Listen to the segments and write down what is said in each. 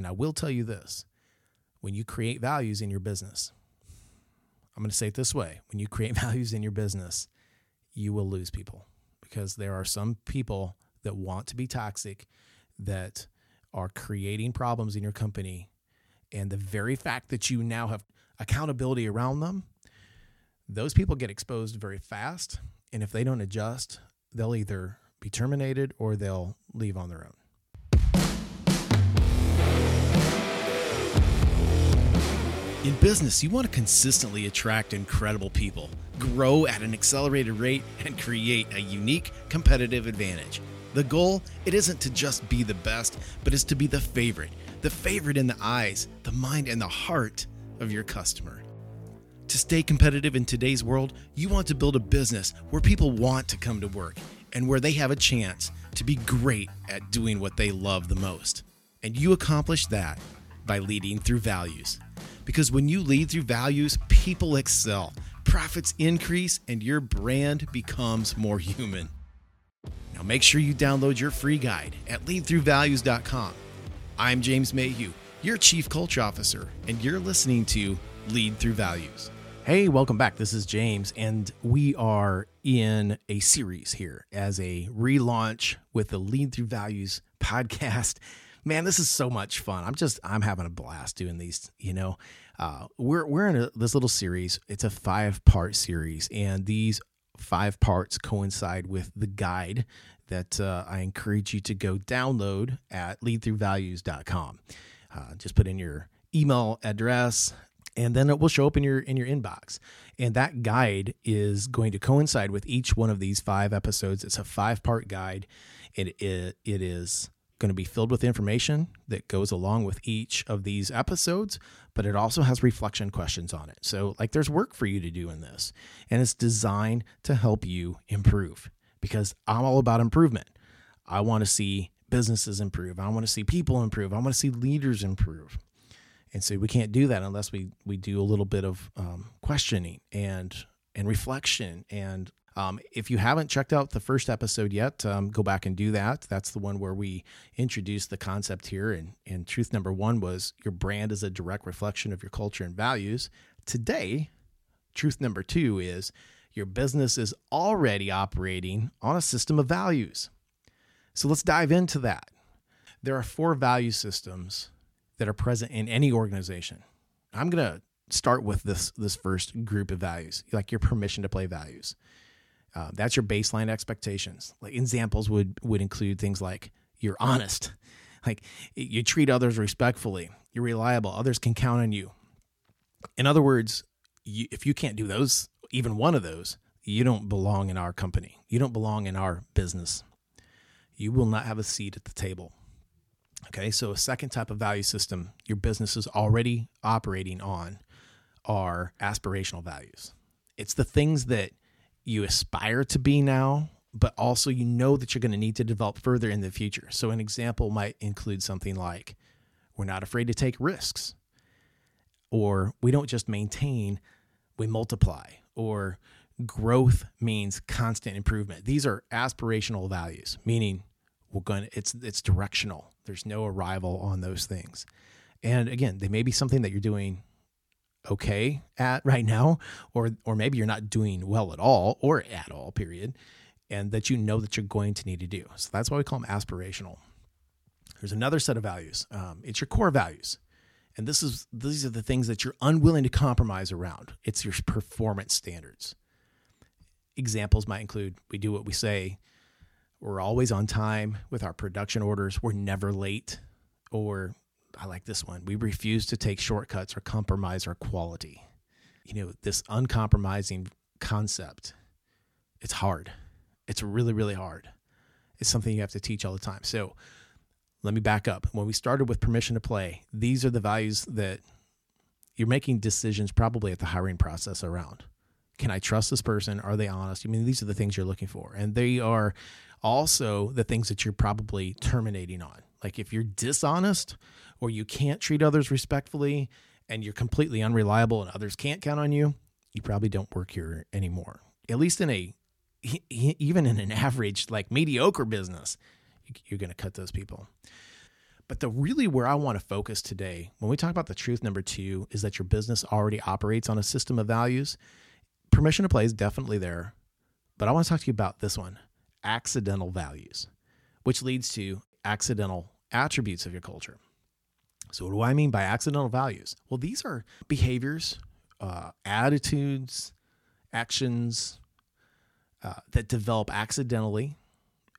And I will tell you this when you create values in your business, I'm going to say it this way when you create values in your business, you will lose people because there are some people that want to be toxic that are creating problems in your company. And the very fact that you now have accountability around them, those people get exposed very fast. And if they don't adjust, they'll either be terminated or they'll leave on their own. In business, you want to consistently attract incredible people, grow at an accelerated rate, and create a unique competitive advantage. The goal, it isn't to just be the best, but is to be the favorite. The favorite in the eyes, the mind, and the heart of your customer. To stay competitive in today's world, you want to build a business where people want to come to work and where they have a chance to be great at doing what they love the most. And you accomplish that by leading through values. Because when you lead through values, people excel, profits increase, and your brand becomes more human. Now make sure you download your free guide at leadthroughvalues.com. I'm James Mayhew, your Chief Culture Officer, and you're listening to Lead Through Values. Hey, welcome back. This is James, and we are in a series here as a relaunch with the Lead Through Values podcast man, this is so much fun. I'm just I'm having a blast doing these. You know, uh, we're we're in a, this little series. It's a five part series, and these five parts coincide with the guide that uh, I encourage you to go download at leadthroughvalues.com. Uh, just put in your email address and then it will show up in your in your inbox and that guide is going to coincide with each one of these five episodes it's a five part guide it, it, it is going to be filled with information that goes along with each of these episodes, but it also has reflection questions on it. So, like, there's work for you to do in this, and it's designed to help you improve because I'm all about improvement. I want to see businesses improve, I want to see people improve, I want to see leaders improve. And so we can't do that unless we we do a little bit of um, questioning and and reflection and um, if you haven't checked out the first episode yet, um, go back and do that. That's the one where we introduced the concept here. And, and truth number one was your brand is a direct reflection of your culture and values. Today, truth number two is your business is already operating on a system of values. So let's dive into that. There are four value systems that are present in any organization. I'm going to start with this this first group of values, like your permission to play values. Uh, that's your baseline expectations. Like examples would would include things like you're honest, like you treat others respectfully, you're reliable, others can count on you. In other words, you, if you can't do those, even one of those, you don't belong in our company. You don't belong in our business. You will not have a seat at the table. Okay, so a second type of value system your business is already operating on are aspirational values. It's the things that you aspire to be now, but also you know that you're going to need to develop further in the future. So, an example might include something like we're not afraid to take risks, or we don't just maintain, we multiply, or growth means constant improvement. These are aspirational values, meaning we're going to, it's it's directional. There's no arrival on those things. And again, they may be something that you're doing okay at right now or or maybe you're not doing well at all or at all period and that you know that you're going to need to do. So that's why we call them aspirational. There's another set of values. Um, it's your core values. And this is these are the things that you're unwilling to compromise around. It's your performance standards. Examples might include we do what we say. We're always on time with our production orders. We're never late or I like this one. We refuse to take shortcuts or compromise our quality. You know, this uncompromising concept, it's hard. It's really, really hard. It's something you have to teach all the time. So let me back up. When we started with permission to play, these are the values that you're making decisions probably at the hiring process around. Can I trust this person? Are they honest? I mean, these are the things you're looking for. And they are also the things that you're probably terminating on. Like if you're dishonest or you can't treat others respectfully and you're completely unreliable and others can't count on you, you probably don't work here anymore. At least in a even in an average like mediocre business, you're going to cut those people. But the really where I want to focus today, when we talk about the truth number two, is that your business already operates on a system of values. Permission to play is definitely there. But I want to talk to you about this one accidental values, which leads to accidental attributes of your culture. So, what do I mean by accidental values? Well, these are behaviors, uh, attitudes, actions uh, that develop accidentally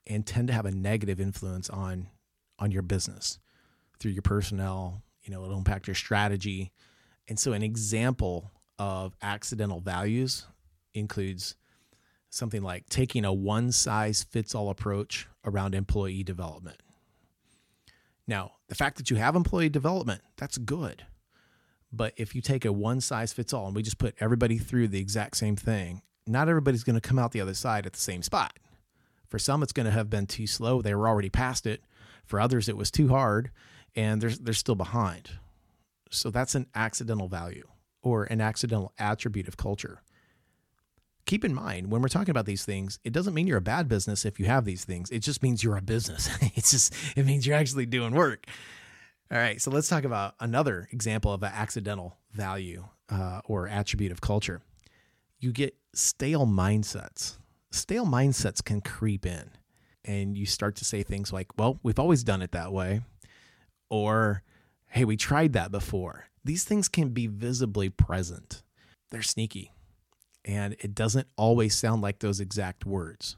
and tend to have a negative influence on on your business through your personnel. You know, it'll impact your strategy. And so, an example of accidental values includes something like taking a one size fits all approach around employee development. Now, the fact that you have employee development, that's good. But if you take a one size fits all and we just put everybody through the exact same thing, not everybody's going to come out the other side at the same spot. For some, it's going to have been too slow. They were already past it. For others, it was too hard and they're, they're still behind. So that's an accidental value or an accidental attribute of culture. Keep in mind when we're talking about these things, it doesn't mean you're a bad business if you have these things. It just means you're a business. it's just, it means you're actually doing work. All right, so let's talk about another example of an accidental value uh, or attribute of culture. You get stale mindsets. Stale mindsets can creep in, and you start to say things like, Well, we've always done it that way, or Hey, we tried that before. These things can be visibly present, they're sneaky, and it doesn't always sound like those exact words.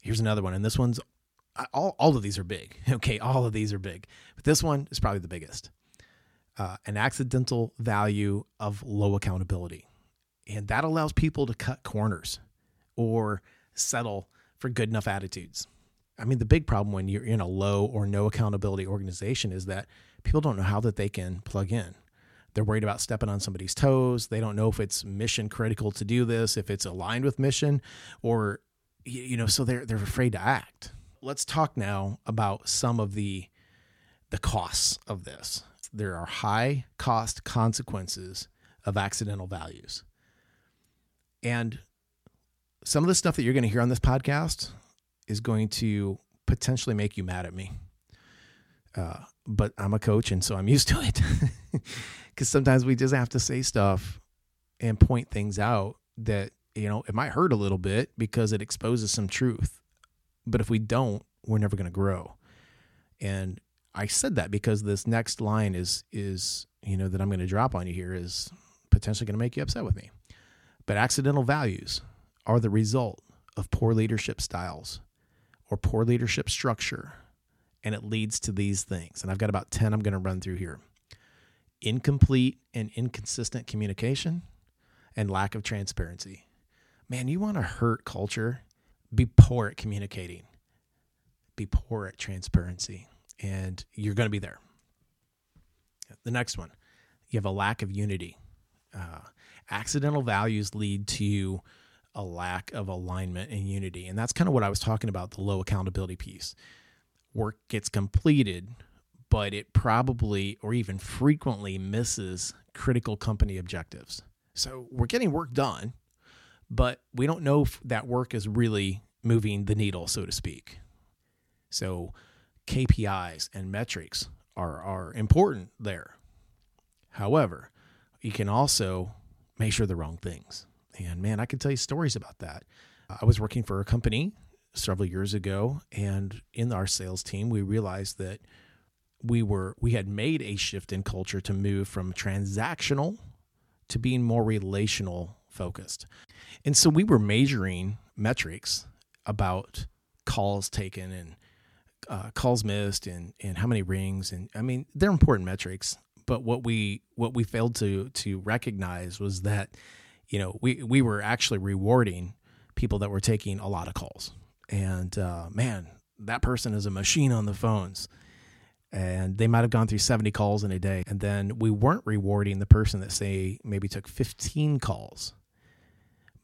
Here's another one, and this one's all, all of these are big. Okay, all of these are big, but this one is probably the biggest. Uh, an accidental value of low accountability. And that allows people to cut corners or settle for good enough attitudes. I mean, the big problem when you're in a low or no accountability organization is that people don't know how that they can plug in. They're worried about stepping on somebody's toes. They don't know if it's mission critical to do this, if it's aligned with mission, or you know, so they're they're afraid to act let's talk now about some of the the costs of this. There are high cost consequences of accidental values. And some of the stuff that you're going to hear on this podcast is going to potentially make you mad at me. Uh, but I'm a coach, and so I'm used to it. Because sometimes we just have to say stuff and point things out that, you know, it might hurt a little bit because it exposes some truth. But if we don't, we're never going to grow. And I said that because this next line is is you know that I'm going to drop on you here is potentially going to make you upset with me. But accidental values are the result of poor leadership styles or poor leadership structure and it leads to these things. And I've got about 10 I'm going to run through here. Incomplete and inconsistent communication and lack of transparency. Man, you want to hurt culture? Be poor at communicating be poor at transparency, and you're going to be there. The next one, you have a lack of unity. Uh, accidental values lead to a lack of alignment and unity. And that's kind of what I was talking about the low accountability piece. Work gets completed, but it probably or even frequently misses critical company objectives. So we're getting work done, but we don't know if that work is really moving the needle, so to speak. So KPIs and metrics are, are important there. However, you can also measure the wrong things. And man, I can tell you stories about that. I was working for a company several years ago, and in our sales team, we realized that we were we had made a shift in culture to move from transactional to being more relational focused. And so we were measuring metrics about calls taken and uh, calls missed and and how many rings and I mean they're important metrics. But what we what we failed to to recognize was that you know we we were actually rewarding people that were taking a lot of calls. And uh, man, that person is a machine on the phones. And they might have gone through 70 calls in a day. And then we weren't rewarding the person that, say, maybe took 15 calls.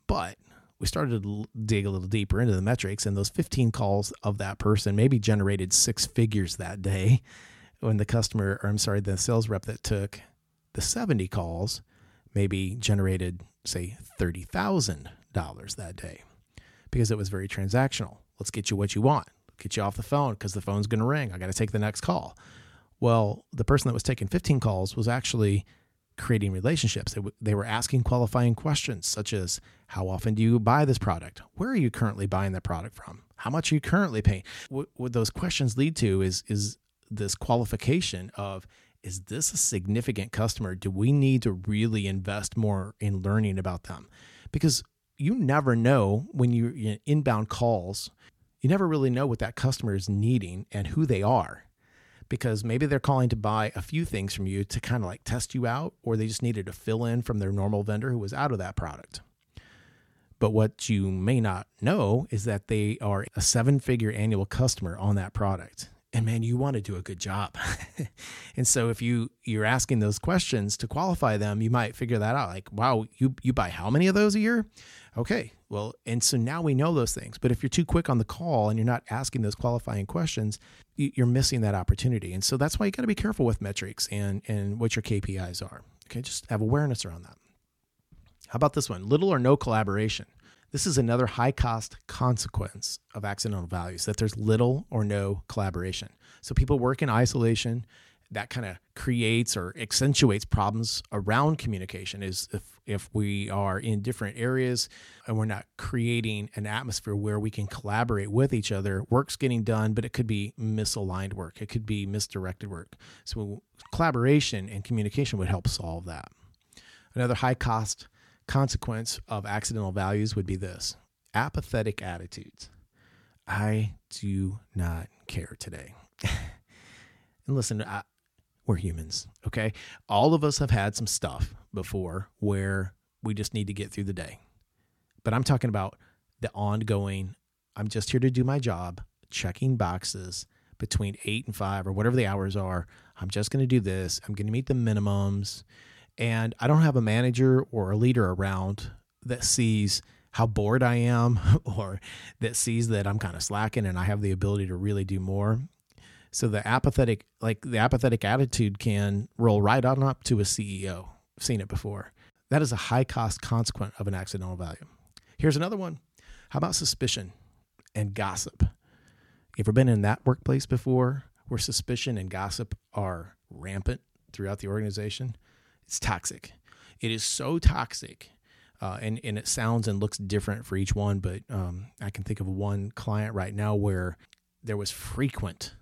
But we started to dig a little deeper into the metrics, and those 15 calls of that person maybe generated six figures that day. When the customer, or I'm sorry, the sales rep that took the 70 calls maybe generated, say, $30,000 that day because it was very transactional. Let's get you what you want, get you off the phone because the phone's going to ring. I got to take the next call. Well, the person that was taking 15 calls was actually creating relationships. They, w- they were asking qualifying questions such as How often do you buy this product? Where are you currently buying the product from? How much are you currently paying? What, what those questions lead to is, is this qualification of is this a significant customer? Do we need to really invest more in learning about them? Because you never know when in inbound calls, you never really know what that customer is needing and who they are. Because maybe they're calling to buy a few things from you to kind of like test you out, or they just needed to fill in from their normal vendor who was out of that product. But what you may not know is that they are a seven figure annual customer on that product and man you want to do a good job and so if you you're asking those questions to qualify them you might figure that out like wow you you buy how many of those a year okay well and so now we know those things. But if you're too quick on the call and you're not asking those qualifying questions you're missing that opportunity. And so that's why you got to be careful with metrics and and what your KPIs are. Okay just have awareness around that. How about this one? Little or no collaboration. This is another high cost consequence of accidental values that there's little or no collaboration. So people work in isolation. That kind of creates or accentuates problems around communication. Is if if we are in different areas and we're not creating an atmosphere where we can collaborate with each other, work's getting done, but it could be misaligned work. It could be misdirected work. So collaboration and communication would help solve that. Another high cost consequence of accidental values would be this apathetic attitudes. I do not care today. and listen, I, we're humans, okay? All of us have had some stuff before where we just need to get through the day. But I'm talking about the ongoing, I'm just here to do my job, checking boxes between eight and five or whatever the hours are. I'm just going to do this. I'm going to meet the minimums and I don't have a manager or a leader around that sees how bored I am or that sees that I'm kind of slacking and I have the ability to really do more. So the apathetic, like the apathetic attitude can roll right on up to a CEO. I've seen it before. That is a high cost consequent of an accidental value. Here's another one. How about suspicion and gossip? You ever been in that workplace before where suspicion and gossip are rampant throughout the organization? It's toxic. It is so toxic. Uh, and, and it sounds and looks different for each one, but um, I can think of one client right now where there was frequent,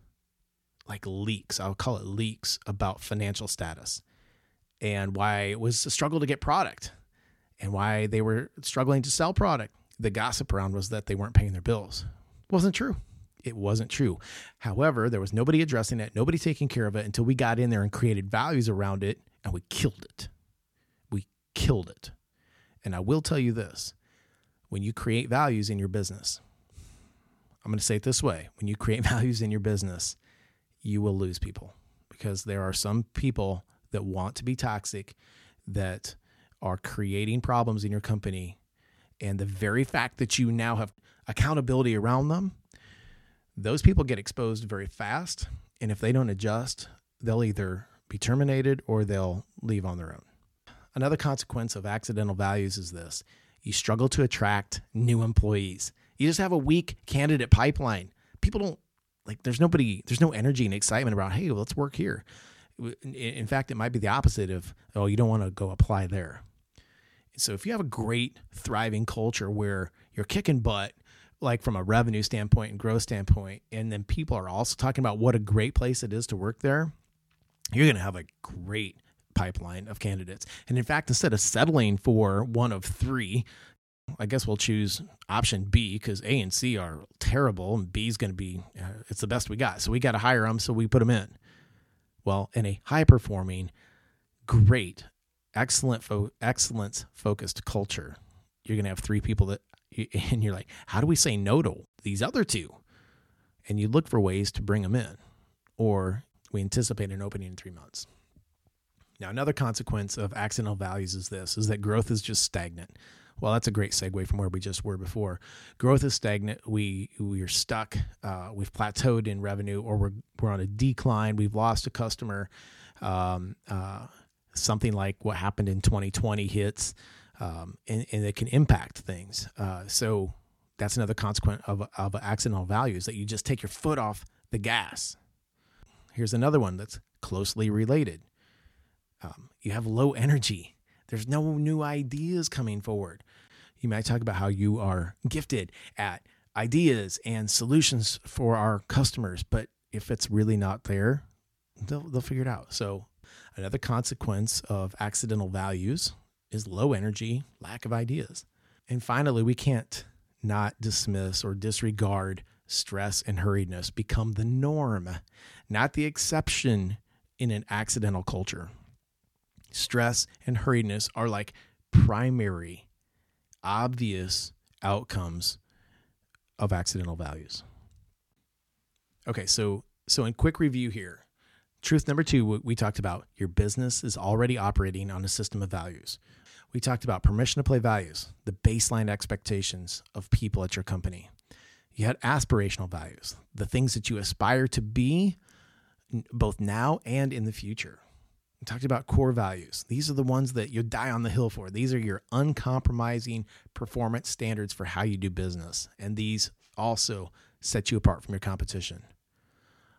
like leaks, I'll call it leaks about financial status and why it was a struggle to get product and why they were struggling to sell product. The gossip around was that they weren't paying their bills. Wasn't true. It wasn't true. However, there was nobody addressing it, nobody taking care of it until we got in there and created values around it and we killed it. We killed it. And I will tell you this when you create values in your business, I'm going to say it this way when you create values in your business, you will lose people because there are some people that want to be toxic that are creating problems in your company. And the very fact that you now have accountability around them, those people get exposed very fast. And if they don't adjust, they'll either be terminated or they'll leave on their own. Another consequence of accidental values is this you struggle to attract new employees. You just have a weak candidate pipeline. People don't like, there's nobody, there's no energy and excitement about, hey, let's work here. In fact, it might be the opposite of, oh, you don't want to go apply there. So if you have a great, thriving culture where you're kicking butt, like from a revenue standpoint and growth standpoint, and then people are also talking about what a great place it is to work there, you're going to have a great pipeline of candidates. And in fact, instead of settling for one of three, I guess we'll choose option B because A and C are terrible, and B is going to be uh, it's the best we got. So we got to hire them, so we put them in. Well, in a high performing, great, excellent, fo- excellence focused culture, you're going to have three people that, and you're like, how do we say no to these other two? And you look for ways to bring them in, or we anticipate an opening in three months. Now, another consequence of accidental values is this: is that growth is just stagnant. Well, that's a great segue from where we just were before. Growth is stagnant. We we are stuck. Uh, we've plateaued in revenue, or we're we're on a decline. We've lost a customer. Um, uh, something like what happened in 2020 hits, um, and, and it can impact things. Uh, so that's another consequence of of accidental values that you just take your foot off the gas Here's another one that's closely related. Um, you have low energy. There's no new ideas coming forward. You might talk about how you are gifted at ideas and solutions for our customers, but if it's really not there, they'll, they'll figure it out. So, another consequence of accidental values is low energy, lack of ideas. And finally, we can't not dismiss or disregard stress and hurriedness become the norm, not the exception in an accidental culture. Stress and hurriedness are like primary, obvious outcomes of accidental values. Okay, so so in quick review here, truth number 2 we talked about your business is already operating on a system of values. We talked about permission to play values, the baseline expectations of people at your company. You had aspirational values, the things that you aspire to be both now and in the future. We talked about core values. These are the ones that you die on the hill for. These are your uncompromising performance standards for how you do business. And these also set you apart from your competition.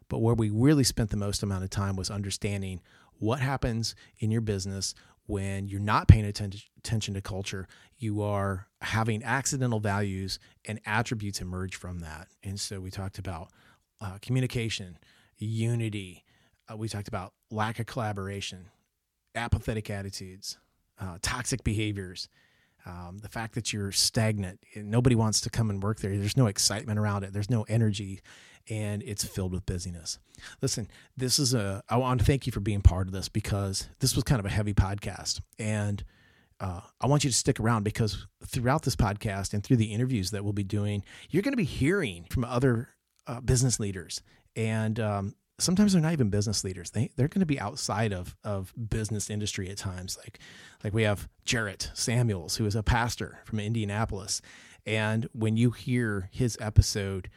But where we really spent the most amount of time was understanding what happens in your business when you're not paying attention to culture, you are having accidental values and attributes emerge from that. And so we talked about uh, communication, unity. Uh, we talked about lack of collaboration, apathetic attitudes, uh, toxic behaviors, um, the fact that you're stagnant. Nobody wants to come and work there. There's no excitement around it. There's no energy and it's filled with busyness. Listen, this is a, I want to thank you for being part of this because this was kind of a heavy podcast. And uh, I want you to stick around because throughout this podcast and through the interviews that we'll be doing, you're going to be hearing from other uh, business leaders. And um, sometimes they're not even business leaders. They they're going to be outside of of business industry at times. Like like we have Jarrett Samuels, who is a pastor from Indianapolis, and when you hear his episode,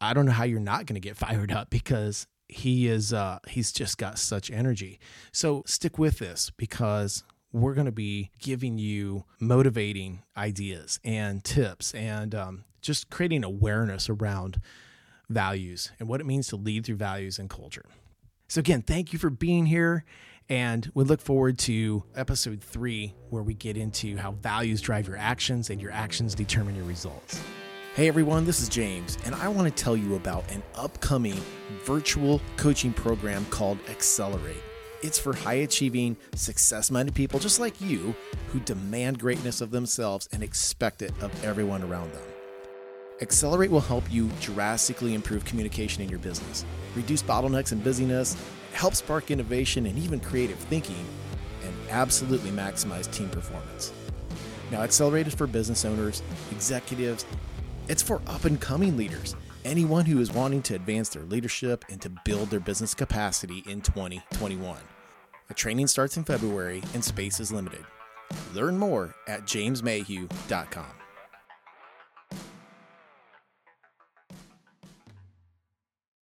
I don't know how you're not going to get fired up because he is uh, he's just got such energy. So stick with this because we're going to be giving you motivating ideas and tips and um, just creating awareness around values and what it means to lead through values and culture. So, again, thank you for being here. And we look forward to episode three, where we get into how values drive your actions and your actions determine your results. Hey everyone, this is James, and I want to tell you about an upcoming virtual coaching program called Accelerate. It's for high achieving, success minded people just like you who demand greatness of themselves and expect it of everyone around them. Accelerate will help you drastically improve communication in your business, reduce bottlenecks and busyness, help spark innovation and even creative thinking, and absolutely maximize team performance. Now, Accelerate is for business owners, executives, it's for up and coming leaders, anyone who is wanting to advance their leadership and to build their business capacity in 2021. The training starts in February and space is limited. Learn more at jamesmayhew.com.